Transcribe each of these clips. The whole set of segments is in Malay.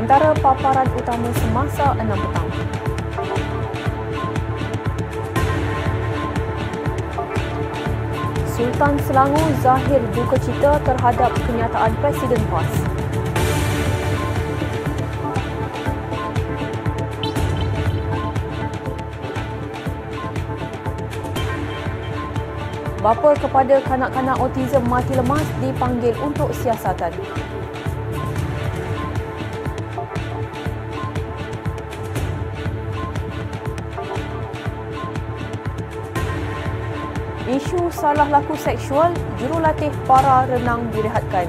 antara paparan utama semasa 6 petang. Sultan Selangor zahir duka cita terhadap kenyataan Presiden PAS. Bapa kepada kanak-kanak autism mati lemas dipanggil untuk siasatan. Salah laku seksual, jurulatih para renang direhatkan.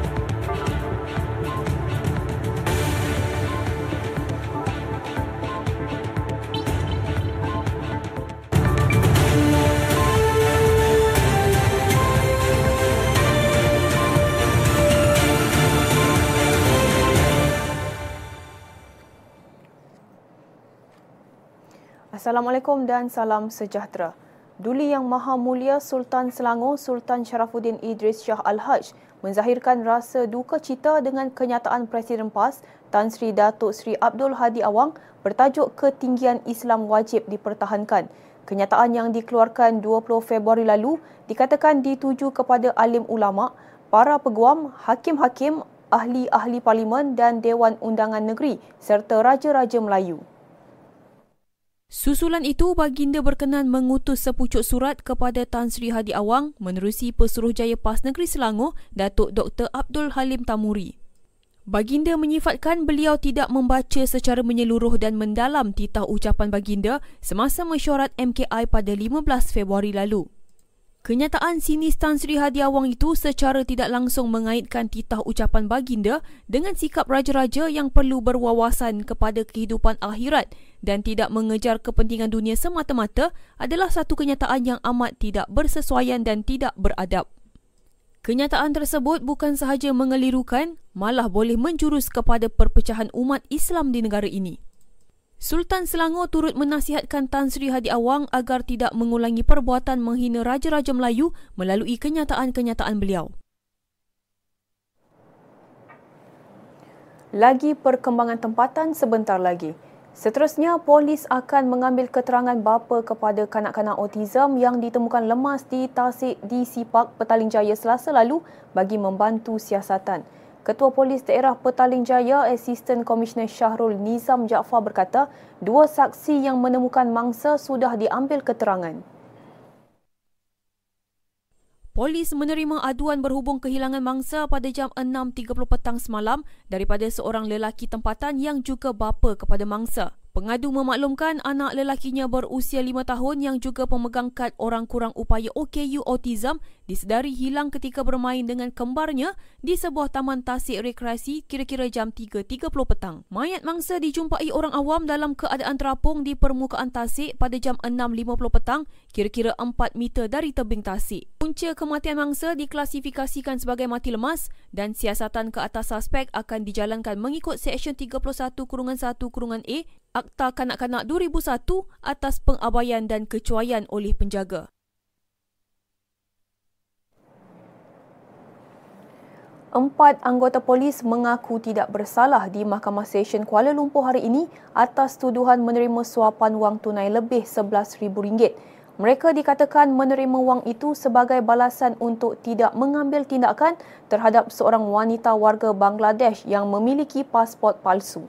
Assalamualaikum dan salam sejahtera. Duli Yang Maha Mulia Sultan Selangor Sultan Sharafuddin Idris Shah Al-Haj menzahirkan rasa duka cita dengan kenyataan Presiden PAS Tan Sri Datuk Sri Abdul Hadi Awang bertajuk ketinggian Islam wajib dipertahankan. Kenyataan yang dikeluarkan 20 Februari lalu dikatakan dituju kepada alim ulama, para peguam, hakim-hakim, ahli-ahli parlimen dan Dewan Undangan Negeri serta Raja-Raja Melayu. Susulan itu, Baginda berkenan mengutus sepucuk surat kepada Tan Sri Hadi Awang menerusi Pesuruhjaya PAS Negeri Selangor, Datuk Dr. Abdul Halim Tamuri. Baginda menyifatkan beliau tidak membaca secara menyeluruh dan mendalam titah ucapan Baginda semasa mesyuarat MKI pada 15 Februari lalu. Kenyataan sinis Tan Sri Hadi Awang itu secara tidak langsung mengaitkan titah ucapan baginda dengan sikap raja-raja yang perlu berwawasan kepada kehidupan akhirat dan tidak mengejar kepentingan dunia semata-mata adalah satu kenyataan yang amat tidak bersesuaian dan tidak beradab. Kenyataan tersebut bukan sahaja mengelirukan, malah boleh menjurus kepada perpecahan umat Islam di negara ini. Sultan Selangor turut menasihatkan Tan Sri Hadi Awang agar tidak mengulangi perbuatan menghina Raja-Raja Melayu melalui kenyataan-kenyataan beliau. Lagi perkembangan tempatan sebentar lagi. Seterusnya, polis akan mengambil keterangan bapa kepada kanak-kanak autism yang ditemukan lemas di Tasik di Sipak Petaling Jaya selasa lalu bagi membantu siasatan. Ketua Polis Daerah Petaling Jaya, Asisten Komisioner Syahrul Nizam Jaafar berkata, dua saksi yang menemukan mangsa sudah diambil keterangan. Polis menerima aduan berhubung kehilangan mangsa pada jam 6.30 petang semalam daripada seorang lelaki tempatan yang juga bapa kepada mangsa. Pengadu memaklumkan anak lelakinya berusia 5 tahun yang juga pemegang kad orang kurang upaya OKU Autism disedari hilang ketika bermain dengan kembarnya di sebuah taman tasik rekreasi kira-kira jam 3.30 petang. Mayat mangsa dijumpai orang awam dalam keadaan terapung di permukaan tasik pada jam 6.50 petang kira-kira 4 meter dari tebing tasik. Punca kematian mangsa diklasifikasikan sebagai mati lemas dan siasatan ke atas suspek akan dijalankan mengikut Seksyen 31 kurungan 1 kurungan A Akta Kanak-Kanak 2001 atas pengabaian dan kecuaian oleh penjaga. Empat anggota polis mengaku tidak bersalah di Mahkamah Session Kuala Lumpur hari ini atas tuduhan menerima suapan wang tunai lebih RM11,000. Mereka dikatakan menerima wang itu sebagai balasan untuk tidak mengambil tindakan terhadap seorang wanita warga Bangladesh yang memiliki pasport palsu.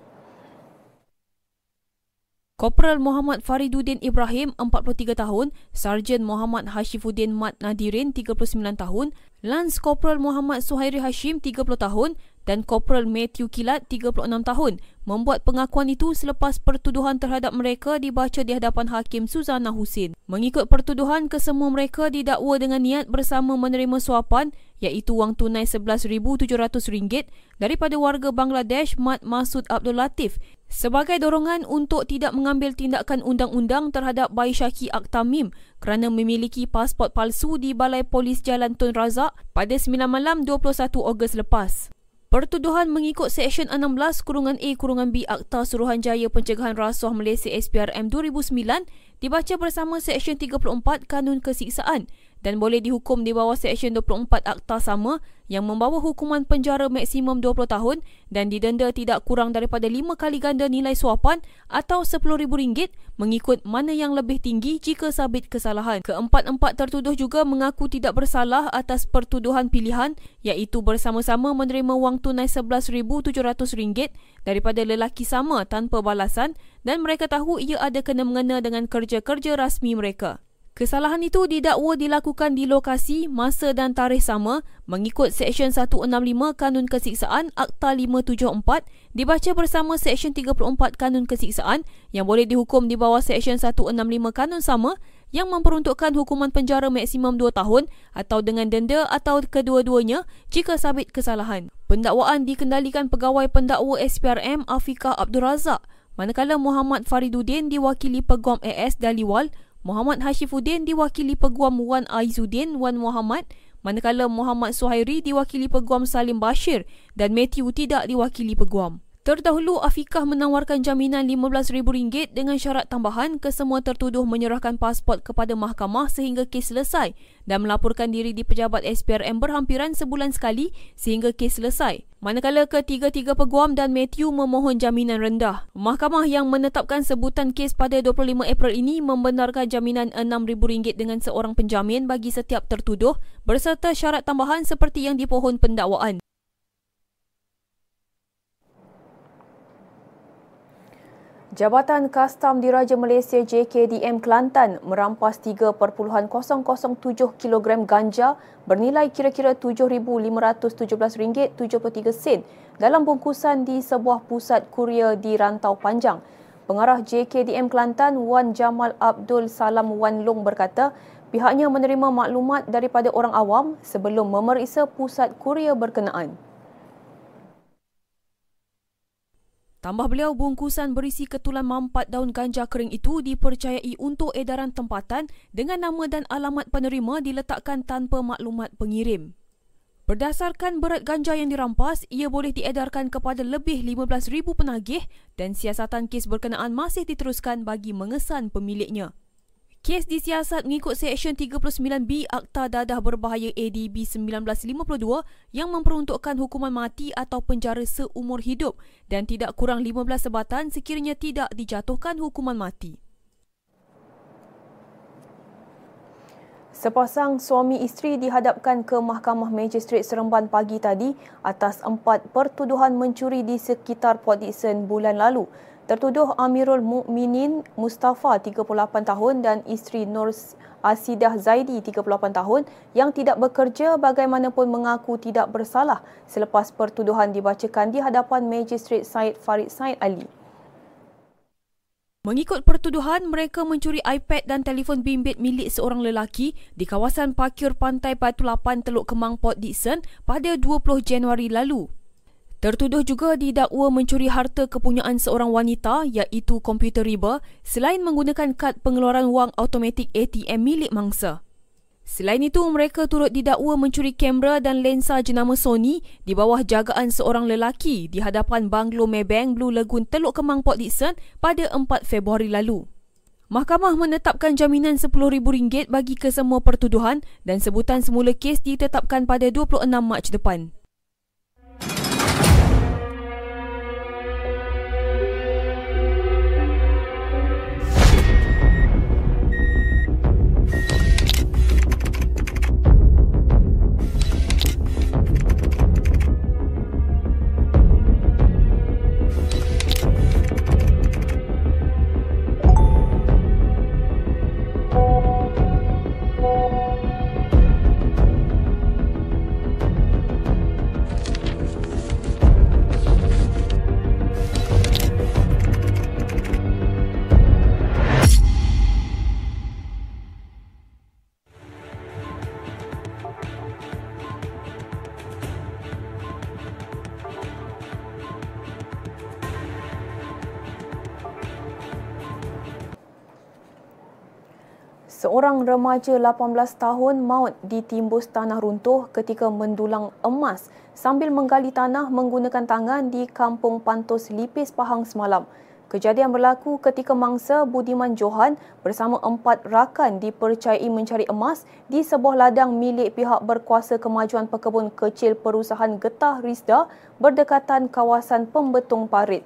Korporal Muhammad Fariduddin Ibrahim, 43 tahun, Sarjan Muhammad Hashifuddin Mat Nadirin, 39 tahun, Lance Korporal Muhammad Suhairi Hashim, 30 tahun dan Korporal Matthew Kilat, 36 tahun, membuat pengakuan itu selepas pertuduhan terhadap mereka dibaca di hadapan Hakim Suzana Husin. Mengikut pertuduhan, kesemua mereka didakwa dengan niat bersama menerima suapan iaitu wang tunai RM11,700 daripada warga Bangladesh Mat Masud Abdul Latif sebagai dorongan untuk tidak mengambil tindakan undang-undang terhadap Bai Syaki Aktamim kerana memiliki pasport palsu di Balai Polis Jalan Tun Razak pada 9 malam 21 Ogos lepas. Pertuduhan mengikut Seksyen 16 Kurungan A Kurungan B Akta Suruhanjaya Pencegahan Rasuah Malaysia SPRM 2009 dibaca bersama Seksyen 34 Kanun Kesiksaan dan boleh dihukum di bawah Seksyen 24 Akta sama yang membawa hukuman penjara maksimum 20 tahun dan didenda tidak kurang daripada 5 kali ganda nilai suapan atau RM10,000 mengikut mana yang lebih tinggi jika sabit kesalahan. Keempat-empat tertuduh juga mengaku tidak bersalah atas pertuduhan pilihan iaitu bersama-sama menerima wang tunai RM11,700 daripada lelaki sama tanpa balasan dan mereka tahu ia ada kena-mengena dengan kerja-kerja rasmi mereka. Kesalahan itu didakwa dilakukan di lokasi, masa dan tarikh sama mengikut Seksyen 165 Kanun Kesiksaan Akta 574 dibaca bersama Seksyen 34 Kanun Kesiksaan yang boleh dihukum di bawah Seksyen 165 Kanun sama yang memperuntukkan hukuman penjara maksimum 2 tahun atau dengan denda atau kedua-duanya jika sabit kesalahan. Pendakwaan dikendalikan pegawai pendakwa SPRM Afika Abdul Razak manakala Muhammad Fariduddin diwakili Peguam AS Daliwal Muhammad Hashifuddin diwakili Peguam Wan Aizuddin Wan Muhammad manakala Muhammad Suhairi diwakili Peguam Salim Bashir dan Matthew tidak diwakili Peguam. Terdahulu, Afikah menawarkan jaminan RM15,000 dengan syarat tambahan kesemua tertuduh menyerahkan pasport kepada mahkamah sehingga kes selesai dan melaporkan diri di pejabat SPRM berhampiran sebulan sekali sehingga kes selesai. Manakala ketiga-tiga peguam dan Matthew memohon jaminan rendah. Mahkamah yang menetapkan sebutan kes pada 25 April ini membenarkan jaminan RM6,000 dengan seorang penjamin bagi setiap tertuduh berserta syarat tambahan seperti yang dipohon pendakwaan. Jabatan Kastam Diraja Malaysia JKDM Kelantan merampas 3.007 kg ganja bernilai kira-kira RM7,517.73 dalam bungkusan di sebuah pusat kurir di Rantau Panjang. Pengarah JKDM Kelantan Wan Jamal Abdul Salam Wan Long berkata, pihaknya menerima maklumat daripada orang awam sebelum memeriksa pusat kurir berkenaan. Tambah beliau, bungkusan berisi ketulan mampat daun ganja kering itu dipercayai untuk edaran tempatan dengan nama dan alamat penerima diletakkan tanpa maklumat pengirim. Berdasarkan berat ganja yang dirampas, ia boleh diedarkan kepada lebih 15,000 penagih dan siasatan kes berkenaan masih diteruskan bagi mengesan pemiliknya. Kes disiasat mengikut Seksyen 39B Akta Dadah Berbahaya ADB 1952 yang memperuntukkan hukuman mati atau penjara seumur hidup dan tidak kurang 15 sebatan sekiranya tidak dijatuhkan hukuman mati. Sepasang suami isteri dihadapkan ke Mahkamah Magistrate Seremban pagi tadi atas empat pertuduhan mencuri di sekitar Port Dickson bulan lalu. Tertuduh Amirul Mukminin Mustafa 38 tahun dan isteri Nur Asidah Zaidi 38 tahun yang tidak bekerja bagaimanapun mengaku tidak bersalah selepas pertuduhan dibacakan di hadapan Magistrate Syed Farid Said Ali. Mengikut pertuduhan, mereka mencuri iPad dan telefon bimbit milik seorang lelaki di kawasan parkir pantai Batu Lapan Teluk Kemang Port Dickson pada 20 Januari lalu. Tertuduh juga didakwa mencuri harta kepunyaan seorang wanita iaitu komputer riba selain menggunakan kad pengeluaran wang automatik ATM milik mangsa. Selain itu, mereka turut didakwa mencuri kamera dan lensa jenama Sony di bawah jagaan seorang lelaki di hadapan Banglo Maybank Blue Lagoon Teluk Kemang Port Dickson pada 4 Februari lalu. Mahkamah menetapkan jaminan RM10,000 bagi kesemua pertuduhan dan sebutan semula kes ditetapkan pada 26 Mac depan. Seorang remaja 18 tahun maut ditimbus tanah runtuh ketika mendulang emas sambil menggali tanah menggunakan tangan di Kampung Pantos Lipis Pahang semalam. Kejadian berlaku ketika mangsa Budiman Johan bersama empat rakan dipercayai mencari emas di sebuah ladang milik pihak berkuasa kemajuan pekebun kecil perusahaan Getah Rizda berdekatan kawasan pembetung parit.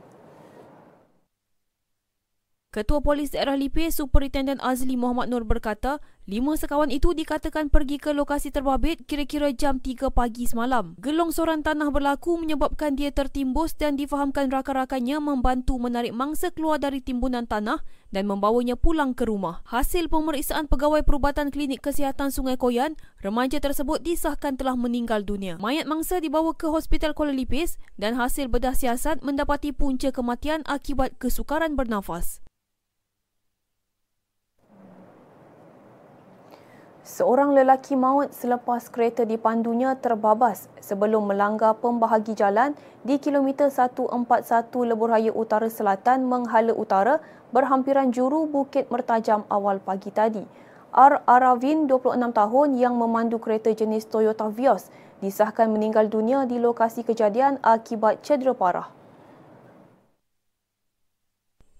Ketua Polis Daerah Lipis, Superintendent Azli Muhammad Nur berkata, lima sekawan itu dikatakan pergi ke lokasi terbabit kira-kira jam 3 pagi semalam. Gelongsoran tanah berlaku menyebabkan dia tertimbus dan difahamkan rakan-rakannya membantu menarik mangsa keluar dari timbunan tanah dan membawanya pulang ke rumah. Hasil pemeriksaan pegawai perubatan klinik kesihatan Sungai Koyan, remaja tersebut disahkan telah meninggal dunia. Mayat mangsa dibawa ke Hospital Kuala Lipis dan hasil bedah siasat mendapati punca kematian akibat kesukaran bernafas. Seorang lelaki maut selepas kereta dipandunya terbabas sebelum melanggar pembahagi jalan di kilometer 141 Lebuh Utara Selatan Menghala Utara berhampiran juru Bukit Mertajam awal pagi tadi. R. Aravin, 26 tahun yang memandu kereta jenis Toyota Vios disahkan meninggal dunia di lokasi kejadian akibat cedera parah.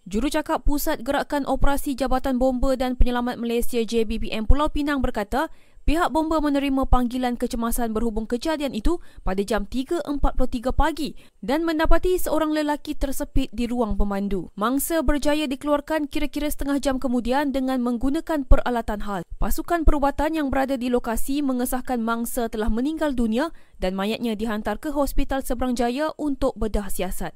Jurucakap Pusat Gerakan Operasi Jabatan Bomba dan Penyelamat Malaysia JBPM Pulau Pinang berkata, pihak bomba menerima panggilan kecemasan berhubung kejadian itu pada jam 3.43 pagi dan mendapati seorang lelaki tersepit di ruang pemandu. Mangsa berjaya dikeluarkan kira-kira setengah jam kemudian dengan menggunakan peralatan hal. Pasukan perubatan yang berada di lokasi mengesahkan mangsa telah meninggal dunia dan mayatnya dihantar ke Hospital Seberang Jaya untuk bedah siasat.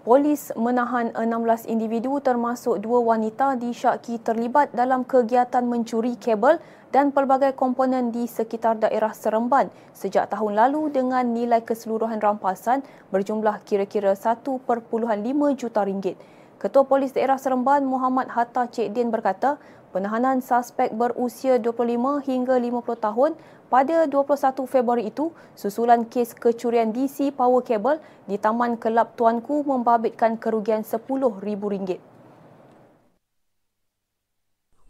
Polis menahan 16 individu termasuk dua wanita disyaki terlibat dalam kegiatan mencuri kabel dan pelbagai komponen di sekitar daerah Seremban sejak tahun lalu dengan nilai keseluruhan rampasan berjumlah kira-kira 1.5 juta ringgit. Ketua Polis Daerah Seremban Muhammad Hatta Cik Din berkata, penahanan suspek berusia 25 hingga 50 tahun pada 21 Februari itu, susulan kes kecurian DC power cable di Taman Kelab Tuanku membabitkan kerugian RM10,000.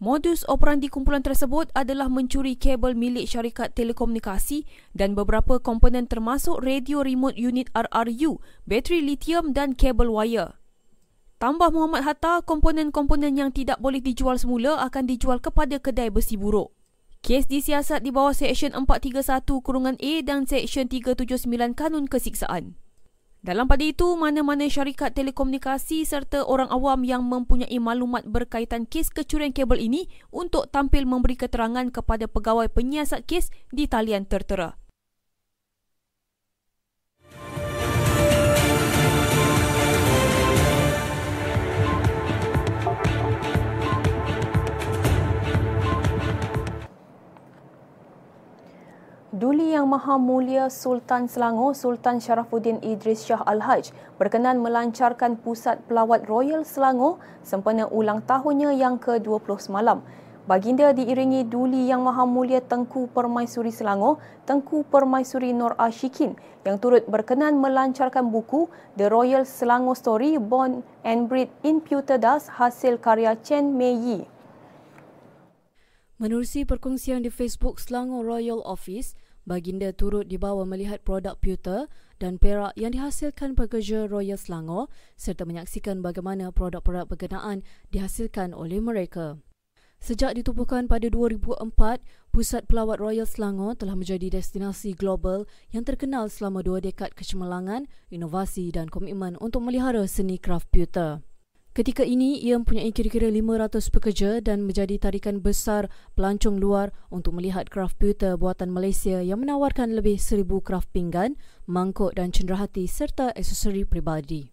Modus operandi kumpulan tersebut adalah mencuri kabel milik syarikat telekomunikasi dan beberapa komponen termasuk radio remote unit RRU, bateri lithium dan kabel wire. Tambah Muhammad Hatta, komponen-komponen yang tidak boleh dijual semula akan dijual kepada kedai besi buruk. Kes disiasat di bawah Seksyen 431 Kurungan A dan Seksyen 379 Kanun Kesiksaan. Dalam pada itu, mana-mana syarikat telekomunikasi serta orang awam yang mempunyai maklumat berkaitan kes kecurian kabel ini untuk tampil memberi keterangan kepada pegawai penyiasat kes di talian tertera. Duli Yang Maha Mulia Sultan Selangor Sultan Sharafuddin Idris Shah Al-Haj berkenan melancarkan Pusat Pelawat Royal Selangor sempena ulang tahunnya yang ke-20 semalam. Baginda diiringi Duli Yang Maha Mulia Tengku Permaisuri Selangor, Tengku Permaisuri Nur Ashikin yang turut berkenan melancarkan buku The Royal Selangor Story Born and Bred in Puterdas hasil karya Chen Mei Yi. Menerusi perkongsian di Facebook Selangor Royal Office, baginda turut dibawa melihat produk pewter dan perak yang dihasilkan pekerja Royal Selangor serta menyaksikan bagaimana produk-produk berkenaan dihasilkan oleh mereka. Sejak ditubuhkan pada 2004, Pusat Pelawat Royal Selangor telah menjadi destinasi global yang terkenal selama dua dekad kecemerlangan, inovasi dan komitmen untuk melihara seni kraft pewter. Ketika ini, ia mempunyai kira-kira 500 pekerja dan menjadi tarikan besar pelancong luar untuk melihat kraft pewter buatan Malaysia yang menawarkan lebih 1000 kraft pinggan, mangkuk dan cenderahati serta aksesori peribadi.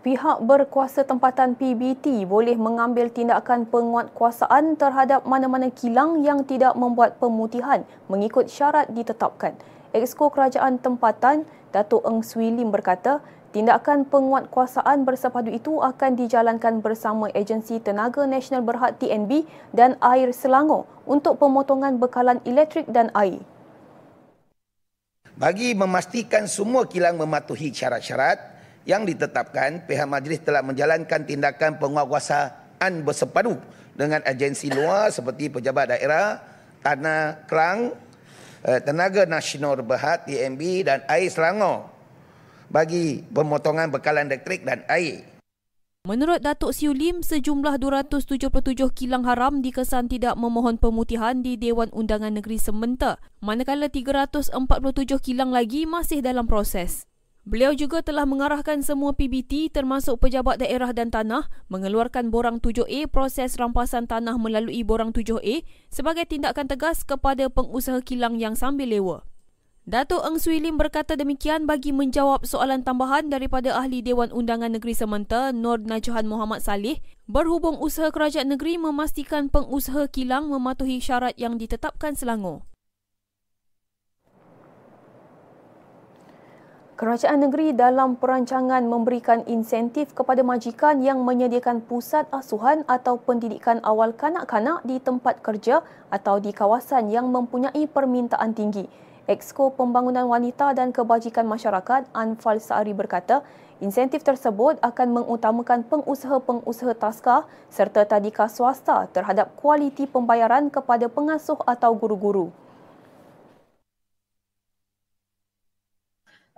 Pihak berkuasa tempatan PBT boleh mengambil tindakan penguatkuasaan terhadap mana-mana kilang yang tidak membuat pemutihan mengikut syarat ditetapkan. Exko Kerajaan Tempatan Datuk Eng Swee Lim berkata, tindakan penguatkuasaan bersepadu itu akan dijalankan bersama Agensi Tenaga Nasional Berhad TNB dan Air Selangor untuk pemotongan bekalan elektrik dan air. Bagi memastikan semua kilang mematuhi syarat-syarat yang ditetapkan, pihak majlis telah menjalankan tindakan penguatkuasaan bersepadu dengan agensi luar seperti Pejabat Daerah, Tanah Kelang, eh, Tenaga Nasional Berhad TMB dan Air Selangor bagi pemotongan bekalan elektrik dan air. Menurut Datuk Siu Lim, sejumlah 277 kilang haram dikesan tidak memohon pemutihan di Dewan Undangan Negeri Sementa, manakala 347 kilang lagi masih dalam proses. Beliau juga telah mengarahkan semua PBT termasuk pejabat daerah dan tanah mengeluarkan borang 7A proses rampasan tanah melalui borang 7A sebagai tindakan tegas kepada pengusaha kilang yang sambil lewa. Datuk Eng Swee Lim berkata demikian bagi menjawab soalan tambahan daripada Ahli Dewan Undangan Negeri Sementa Nur Najahan Muhammad Saleh berhubung usaha kerajaan negeri memastikan pengusaha kilang mematuhi syarat yang ditetapkan Selangor. Kerajaan negeri dalam perancangan memberikan insentif kepada majikan yang menyediakan pusat asuhan atau pendidikan awal kanak-kanak di tempat kerja atau di kawasan yang mempunyai permintaan tinggi. Exko Pembangunan Wanita dan Kebajikan Masyarakat Anfal Saari berkata, insentif tersebut akan mengutamakan pengusaha-pengusaha taska serta tadika swasta terhadap kualiti pembayaran kepada pengasuh atau guru-guru.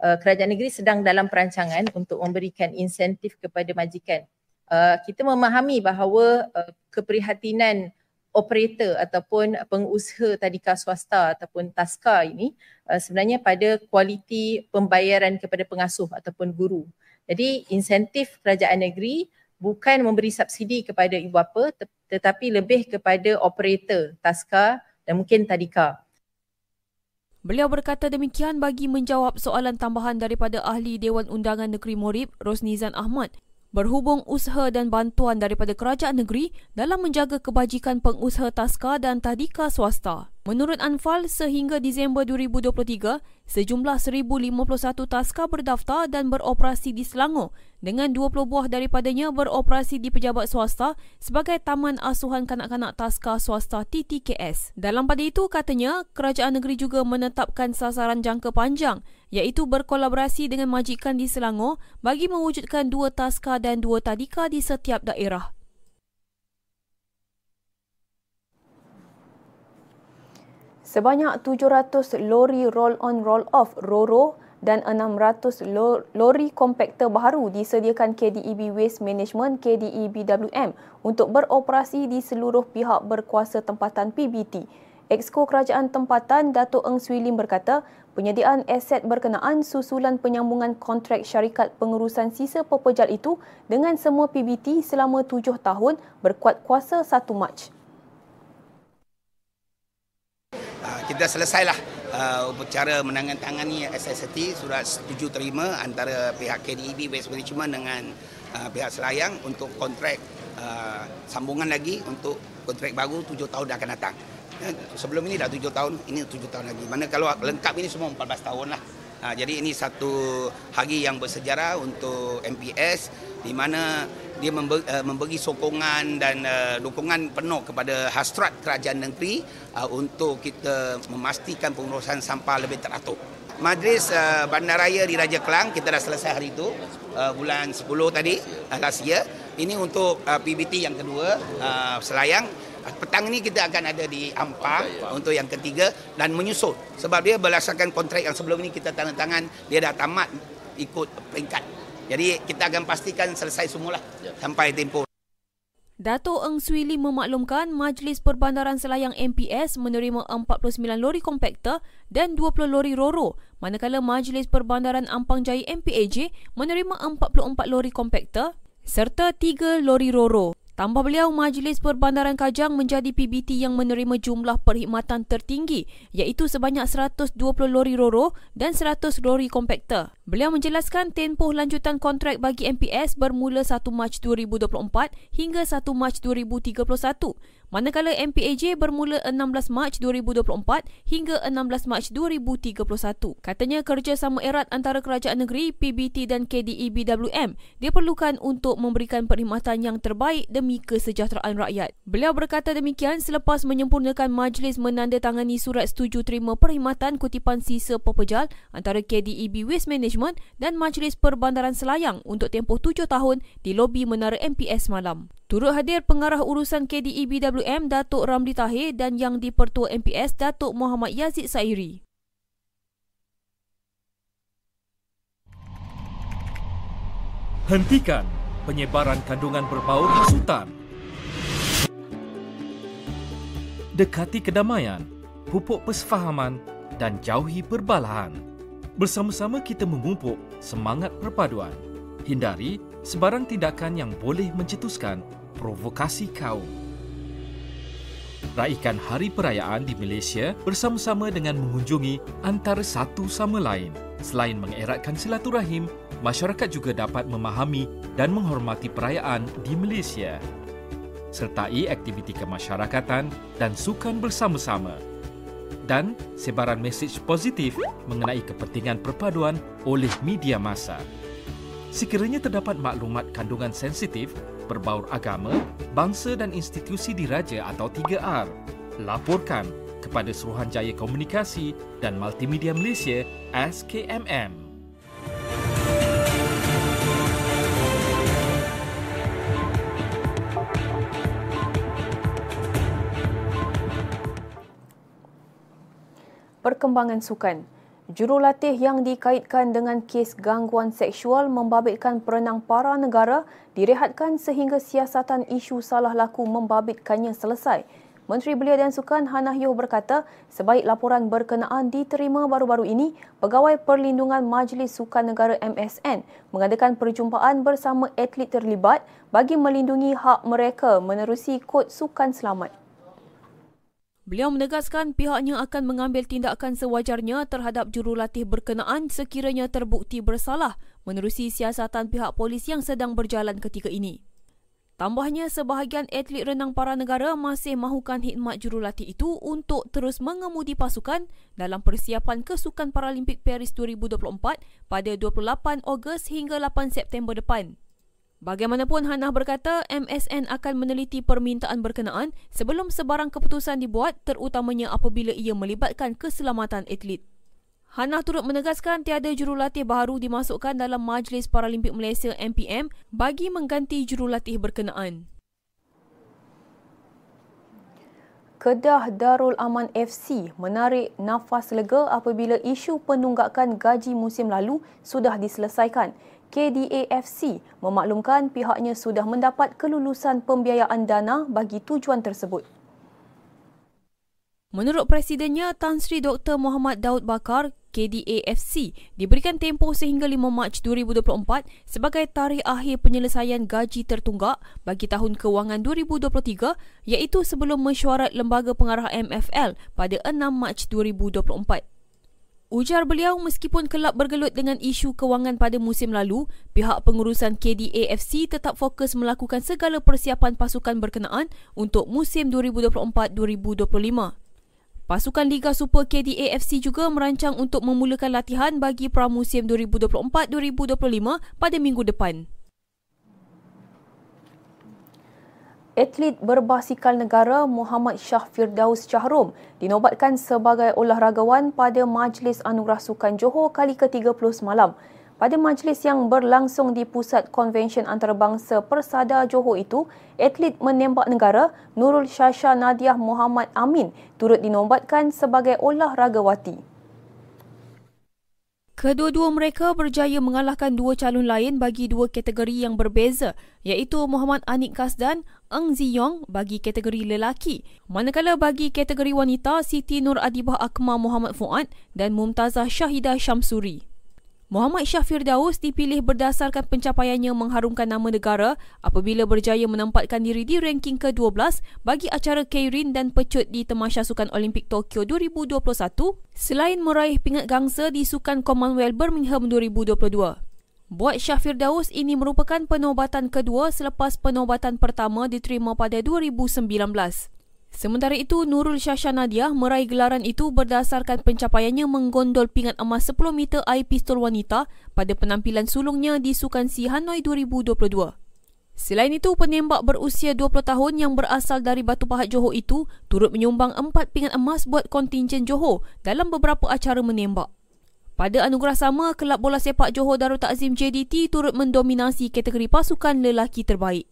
Uh, kerajaan negeri sedang dalam perancangan untuk memberikan insentif kepada majikan. Uh, kita memahami bahawa uh, keprihatinan operator ataupun pengusaha tadika swasta ataupun taska ini uh, sebenarnya pada kualiti pembayaran kepada pengasuh ataupun guru. Jadi insentif kerajaan negeri bukan memberi subsidi kepada ibu bapa tetapi lebih kepada operator taska dan mungkin tadika. Beliau berkata demikian bagi menjawab soalan tambahan daripada Ahli Dewan Undangan Negeri Morib, Rosnizan Ahmad berhubung usaha dan bantuan daripada kerajaan negeri dalam menjaga kebajikan pengusaha taska dan tadika swasta. Menurut Anfal, sehingga Disember 2023, sejumlah 1,051 taska berdaftar dan beroperasi di Selangor dengan 20 buah daripadanya beroperasi di pejabat swasta sebagai Taman Asuhan Kanak-Kanak Taska Swasta TTKS. Dalam pada itu, katanya, kerajaan negeri juga menetapkan sasaran jangka panjang iaitu berkolaborasi dengan majikan di Selangor bagi mewujudkan dua taska dan dua tadika di setiap daerah. Sebanyak 700 lori roll-on roll-off RORO dan 600 lori kompakter baharu disediakan KDEB Waste Management KDEBWM untuk beroperasi di seluruh pihak berkuasa tempatan PBT. Exko Kerajaan Tempatan Datuk Eng Swee Lim berkata, penyediaan aset berkenaan susulan penyambungan kontrak syarikat pengurusan sisa pepejal itu dengan semua PBT selama tujuh tahun berkuat kuasa 1 Mac. Kita selesailah uh, upacara menandatangani SST surat setuju terima antara pihak KDEB Waste Management dengan uh, pihak Selayang untuk kontrak sambungan lagi untuk kontrak baru tujuh tahun yang akan datang. Ya, sebelum ini dah tujuh tahun, ini tujuh tahun lagi. Mana kalau lengkap ini semua 14 tahun lah. Jadi ini satu hari yang bersejarah untuk MPS di mana dia eh, memberi sokongan dan uh, dukungan penuh kepada hasrat kerajaan negeri uh, untuk kita memastikan pengurusan sampah lebih teratur. Majlis uh, Bandaraya di Raja Kelang kita dah selesai hari itu uh, bulan 10 tadi uh, last year. Ini untuk uh, PBT yang kedua uh, Selayang. Petang ini kita akan ada di Ampang untuk yang ketiga dan menyusul sebab dia berdasarkan kontrak yang sebelum ini kita tanda tangan dia dah tamat ikut peringkat jadi kita akan pastikan selesai semualah ya. sampai tempoh. Dato' Eng Swee memaklumkan Majlis Perbandaran Selayang MPS menerima 49 lori kompakter dan 20 lori roro manakala Majlis Perbandaran Ampang Jaya MPAJ menerima 44 lori kompakter serta 3 lori roro. Tambah beliau, Majlis Perbandaran Kajang menjadi PBT yang menerima jumlah perkhidmatan tertinggi iaitu sebanyak 120 lori roro dan 100 lori kompakter. Beliau menjelaskan tempoh lanjutan kontrak bagi MPS bermula 1 Mac 2024 hingga 1 Mac 2031 manakala MPAJ bermula 16 Mac 2024 hingga 16 Mac 2031. Katanya kerjasama erat antara kerajaan negeri, PBT dan KDEBWM diperlukan untuk memberikan perkhidmatan yang terbaik demi kesejahteraan rakyat. Beliau berkata demikian selepas menyempurnakan majlis menandatangani surat setuju terima perkhidmatan kutipan sisa pepejal antara KDEB Waste Management dan Majlis Perbandaran Selayang untuk tempoh tujuh tahun di lobi Menara MPS malam. Turut hadir pengarah urusan KDE BWM Datuk Ramli Tahir dan yang di-Pertua MPS Datuk Muhammad Yazid Sairi. Hentikan penyebaran kandungan berbau hasutan. Dekati kedamaian, pupuk persefahaman dan jauhi perbalahan. Bersama-sama kita memupuk semangat perpaduan. Hindari sebarang tindakan yang boleh mencetuskan provokasi kaum. Raikan hari perayaan di Malaysia bersama-sama dengan mengunjungi antara satu sama lain. Selain mengeratkan silaturahim, masyarakat juga dapat memahami dan menghormati perayaan di Malaysia. Sertai aktiviti kemasyarakatan dan sukan bersama-sama. Dan sebaran mesej positif mengenai kepentingan perpaduan oleh media masa. Sekiranya terdapat maklumat kandungan sensitif berbaur agama, bangsa dan institusi diraja atau 3R, laporkan kepada Suruhanjaya Komunikasi dan Multimedia Malaysia SKMM. Perkembangan sukan. Jurulatih yang dikaitkan dengan kes gangguan seksual membabitkan perenang para negara direhatkan sehingga siasatan isu salah laku membabitkannya selesai. Menteri Belia dan Sukan Hannah Yoh berkata, sebaik laporan berkenaan diterima baru-baru ini, Pegawai Perlindungan Majlis Sukan Negara MSN mengadakan perjumpaan bersama atlet terlibat bagi melindungi hak mereka menerusi kod sukan selamat. Beliau menegaskan pihaknya akan mengambil tindakan sewajarnya terhadap jurulatih berkenaan sekiranya terbukti bersalah menerusi siasatan pihak polis yang sedang berjalan ketika ini. Tambahnya, sebahagian atlet renang para negara masih mahukan khidmat jurulatih itu untuk terus mengemudi pasukan dalam persiapan kesukan Paralimpik Paris 2024 pada 28 Ogos hingga 8 September depan. Bagaimanapun Hannah berkata MSN akan meneliti permintaan berkenaan sebelum sebarang keputusan dibuat terutamanya apabila ia melibatkan keselamatan atlet. Hannah turut menegaskan tiada jurulatih baru dimasukkan dalam Majlis Paralimpik Malaysia MPM bagi mengganti jurulatih berkenaan. Kedah Darul Aman FC menarik nafas lega apabila isu penunggakan gaji musim lalu sudah diselesaikan. KDAFC memaklumkan pihaknya sudah mendapat kelulusan pembiayaan dana bagi tujuan tersebut. Menurut Presidennya Tan Sri Dr. Muhammad Daud Bakar, KDAFC diberikan tempoh sehingga 5 Mac 2024 sebagai tarikh akhir penyelesaian gaji tertunggak bagi tahun kewangan 2023 iaitu sebelum mesyuarat Lembaga Pengarah MFL pada 6 Mac 2024. Ujar beliau meskipun kelab bergelut dengan isu kewangan pada musim lalu, pihak pengurusan KDAFC tetap fokus melakukan segala persiapan pasukan berkenaan untuk musim 2024-2025. Pasukan Liga Super KDAFC juga merancang untuk memulakan latihan bagi pramusim 2024-2025 pada minggu depan. Atlet berbasikal negara Muhammad Shah Firdaus Chahrom dinobatkan sebagai olahragawan pada Majlis Anugerah Sukan Johor kali ke-30 semalam. Pada majlis yang berlangsung di Pusat Konvensyen Antarabangsa Persada Johor itu, atlet menembak negara Nurul Shasha Nadiah Muhammad Amin turut dinobatkan sebagai olahragawati. Kedua-dua mereka berjaya mengalahkan dua calon lain bagi dua kategori yang berbeza iaitu Muhammad Anik Kasdan, Eng Ziyong bagi kategori lelaki. Manakala bagi kategori wanita, Siti Nur Adibah Akmal Muhammad Fuad dan Mumtazah Syahidah Syamsuri. Muhammad Syafir Daus dipilih berdasarkan pencapaiannya mengharumkan nama negara apabila berjaya menempatkan diri di ranking ke-12 bagi acara Keirin dan pecut di Temasya Sukan Olimpik Tokyo 2021 selain meraih pingat gangsa di Sukan Commonwealth Birmingham 2022. Buat Syafir Daus, ini merupakan penobatan kedua selepas penobatan pertama diterima pada 2019. Sementara itu, Nurul Syasha Nadia meraih gelaran itu berdasarkan pencapaiannya menggondol pingat emas 10 meter air pistol wanita pada penampilan sulungnya di Sukan Si Hanoi 2022. Selain itu, penembak berusia 20 tahun yang berasal dari Batu Pahat Johor itu turut menyumbang 4 pingat emas buat kontingen Johor dalam beberapa acara menembak. Pada anugerah sama, Kelab Bola Sepak Johor Darul Takzim JDT turut mendominasi kategori pasukan lelaki terbaik.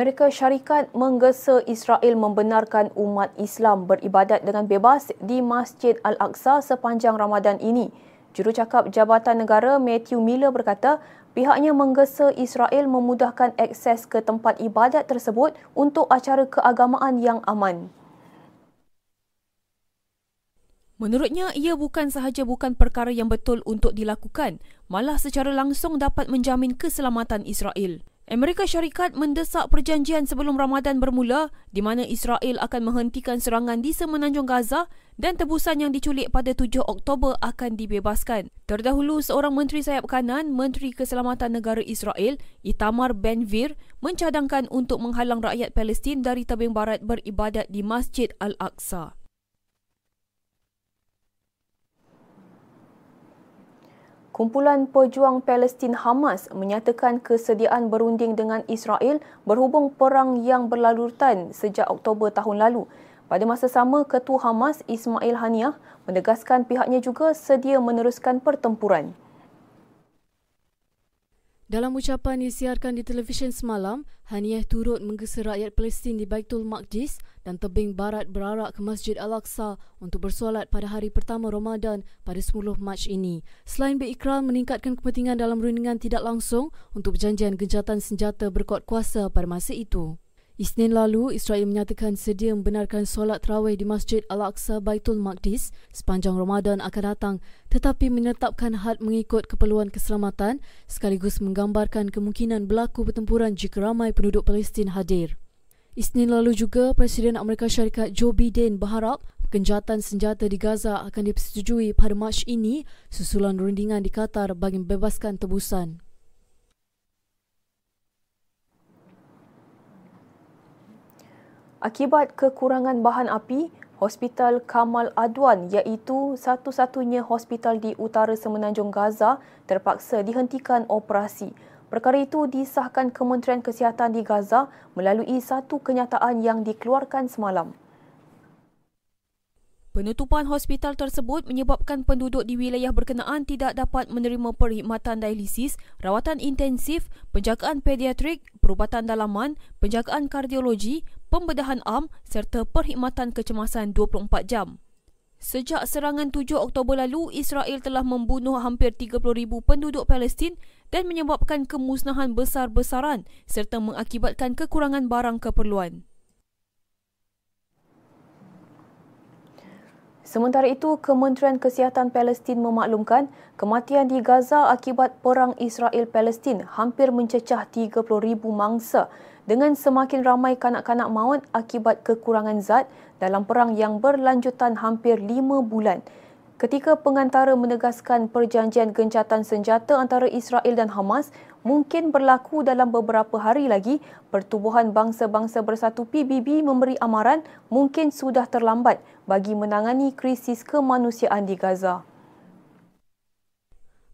Amerika Syarikat menggesa Israel membenarkan umat Islam beribadat dengan bebas di Masjid Al-Aqsa sepanjang Ramadan ini. Jurucakap Jabatan Negara Matthew Miller berkata, pihaknya menggesa Israel memudahkan akses ke tempat ibadat tersebut untuk acara keagamaan yang aman. Menurutnya, ia bukan sahaja bukan perkara yang betul untuk dilakukan, malah secara langsung dapat menjamin keselamatan Israel. Amerika Syarikat mendesak perjanjian sebelum Ramadan bermula di mana Israel akan menghentikan serangan di semenanjung Gaza dan tebusan yang diculik pada 7 Oktober akan dibebaskan. Terdahulu, seorang menteri sayap kanan, Menteri Keselamatan Negara Israel, Itamar Ben-Vir, mencadangkan untuk menghalang rakyat Palestin dari tebing barat beribadat di Masjid Al-Aqsa. Kumpulan Pejuang Palestin Hamas menyatakan kesediaan berunding dengan Israel berhubung perang yang berlalutan sejak Oktober tahun lalu. Pada masa sama, Ketua Hamas Ismail Haniah menegaskan pihaknya juga sedia meneruskan pertempuran. Dalam ucapan disiarkan di televisyen semalam, Haniyeh turut menggesa rakyat Palestin di Baitul Maqdis dan tebing barat berarak ke Masjid Al-Aqsa untuk bersolat pada hari pertama Ramadan pada 10 Mac ini. Selain berikrar meningkatkan kepentingan dalam rundingan tidak langsung untuk perjanjian gencatan senjata berkuat kuasa pada masa itu. Isnin lalu, Israel menyatakan sedia membenarkan solat terawih di Masjid Al-Aqsa Baitul Maqdis sepanjang Ramadan akan datang tetapi menetapkan had mengikut keperluan keselamatan sekaligus menggambarkan kemungkinan berlaku pertempuran jika ramai penduduk Palestin hadir. Isnin lalu juga, Presiden Amerika Syarikat Joe Biden berharap genjatan senjata di Gaza akan dipersetujui pada Mac ini susulan rundingan di Qatar bagi membebaskan tebusan. Akibat kekurangan bahan api, Hospital Kamal Adwan iaitu satu-satunya hospital di utara semenanjung Gaza terpaksa dihentikan operasi. Perkara itu disahkan Kementerian Kesihatan di Gaza melalui satu kenyataan yang dikeluarkan semalam. Penutupan hospital tersebut menyebabkan penduduk di wilayah berkenaan tidak dapat menerima perkhidmatan dialisis, rawatan intensif, penjagaan pediatrik, perubatan dalaman, penjagaan kardiologi, pembedahan am serta perkhidmatan kecemasan 24 jam. Sejak serangan 7 Oktober lalu, Israel telah membunuh hampir 30,000 penduduk Palestin dan menyebabkan kemusnahan besar-besaran serta mengakibatkan kekurangan barang keperluan. Sementara itu, Kementerian Kesihatan Palestin memaklumkan kematian di Gaza akibat perang Israel-Palestin hampir mencecah 30,000 mangsa dengan semakin ramai kanak-kanak maut akibat kekurangan zat dalam perang yang berlanjutan hampir 5 bulan ketika pengantara menegaskan perjanjian gencatan senjata antara Israel dan Hamas mungkin berlaku dalam beberapa hari lagi, Pertubuhan Bangsa-Bangsa Bersatu PBB memberi amaran mungkin sudah terlambat bagi menangani krisis kemanusiaan di Gaza.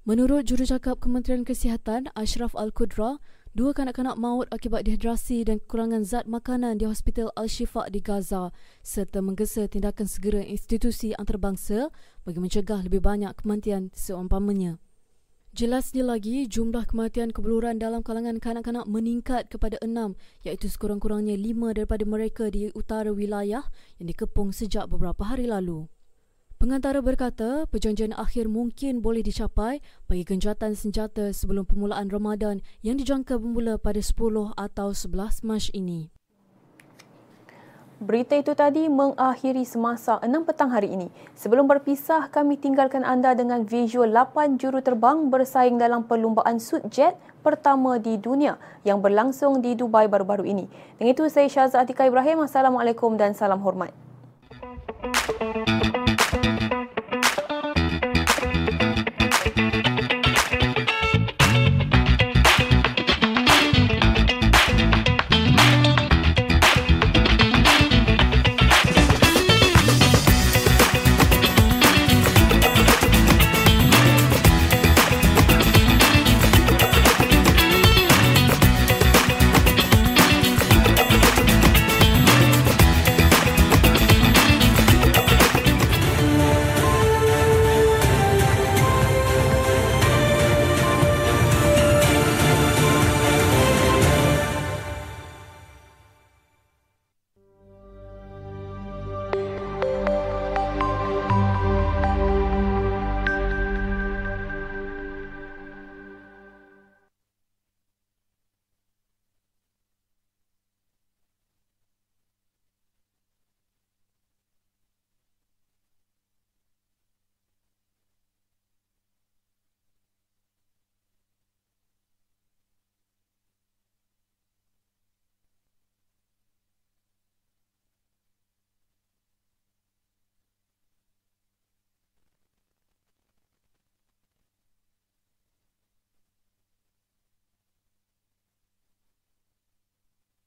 Menurut jurucakap Kementerian Kesihatan Ashraf Al-Qudra, Dua kanak-kanak maut akibat dehidrasi dan kekurangan zat makanan di Hospital Al-Shifa di Gaza serta menggesa tindakan segera institusi antarabangsa bagi mencegah lebih banyak kematian seumpamanya. Jelasnya lagi, jumlah kematian kebeluran dalam kalangan kanak-kanak meningkat kepada enam iaitu sekurang-kurangnya lima daripada mereka di utara wilayah yang dikepung sejak beberapa hari lalu. Pengantara berkata perjanjian akhir mungkin boleh dicapai bagi gencatan senjata sebelum permulaan Ramadan yang dijangka bermula pada 10 atau 11 Mac ini. Berita itu tadi mengakhiri semasa 6 petang hari ini. Sebelum berpisah, kami tinggalkan anda dengan visual 8 juru terbang bersaing dalam perlumbaan suit jet pertama di dunia yang berlangsung di Dubai baru-baru ini. Dengan itu, saya Syazah Atika Ibrahim. Assalamualaikum dan salam hormat.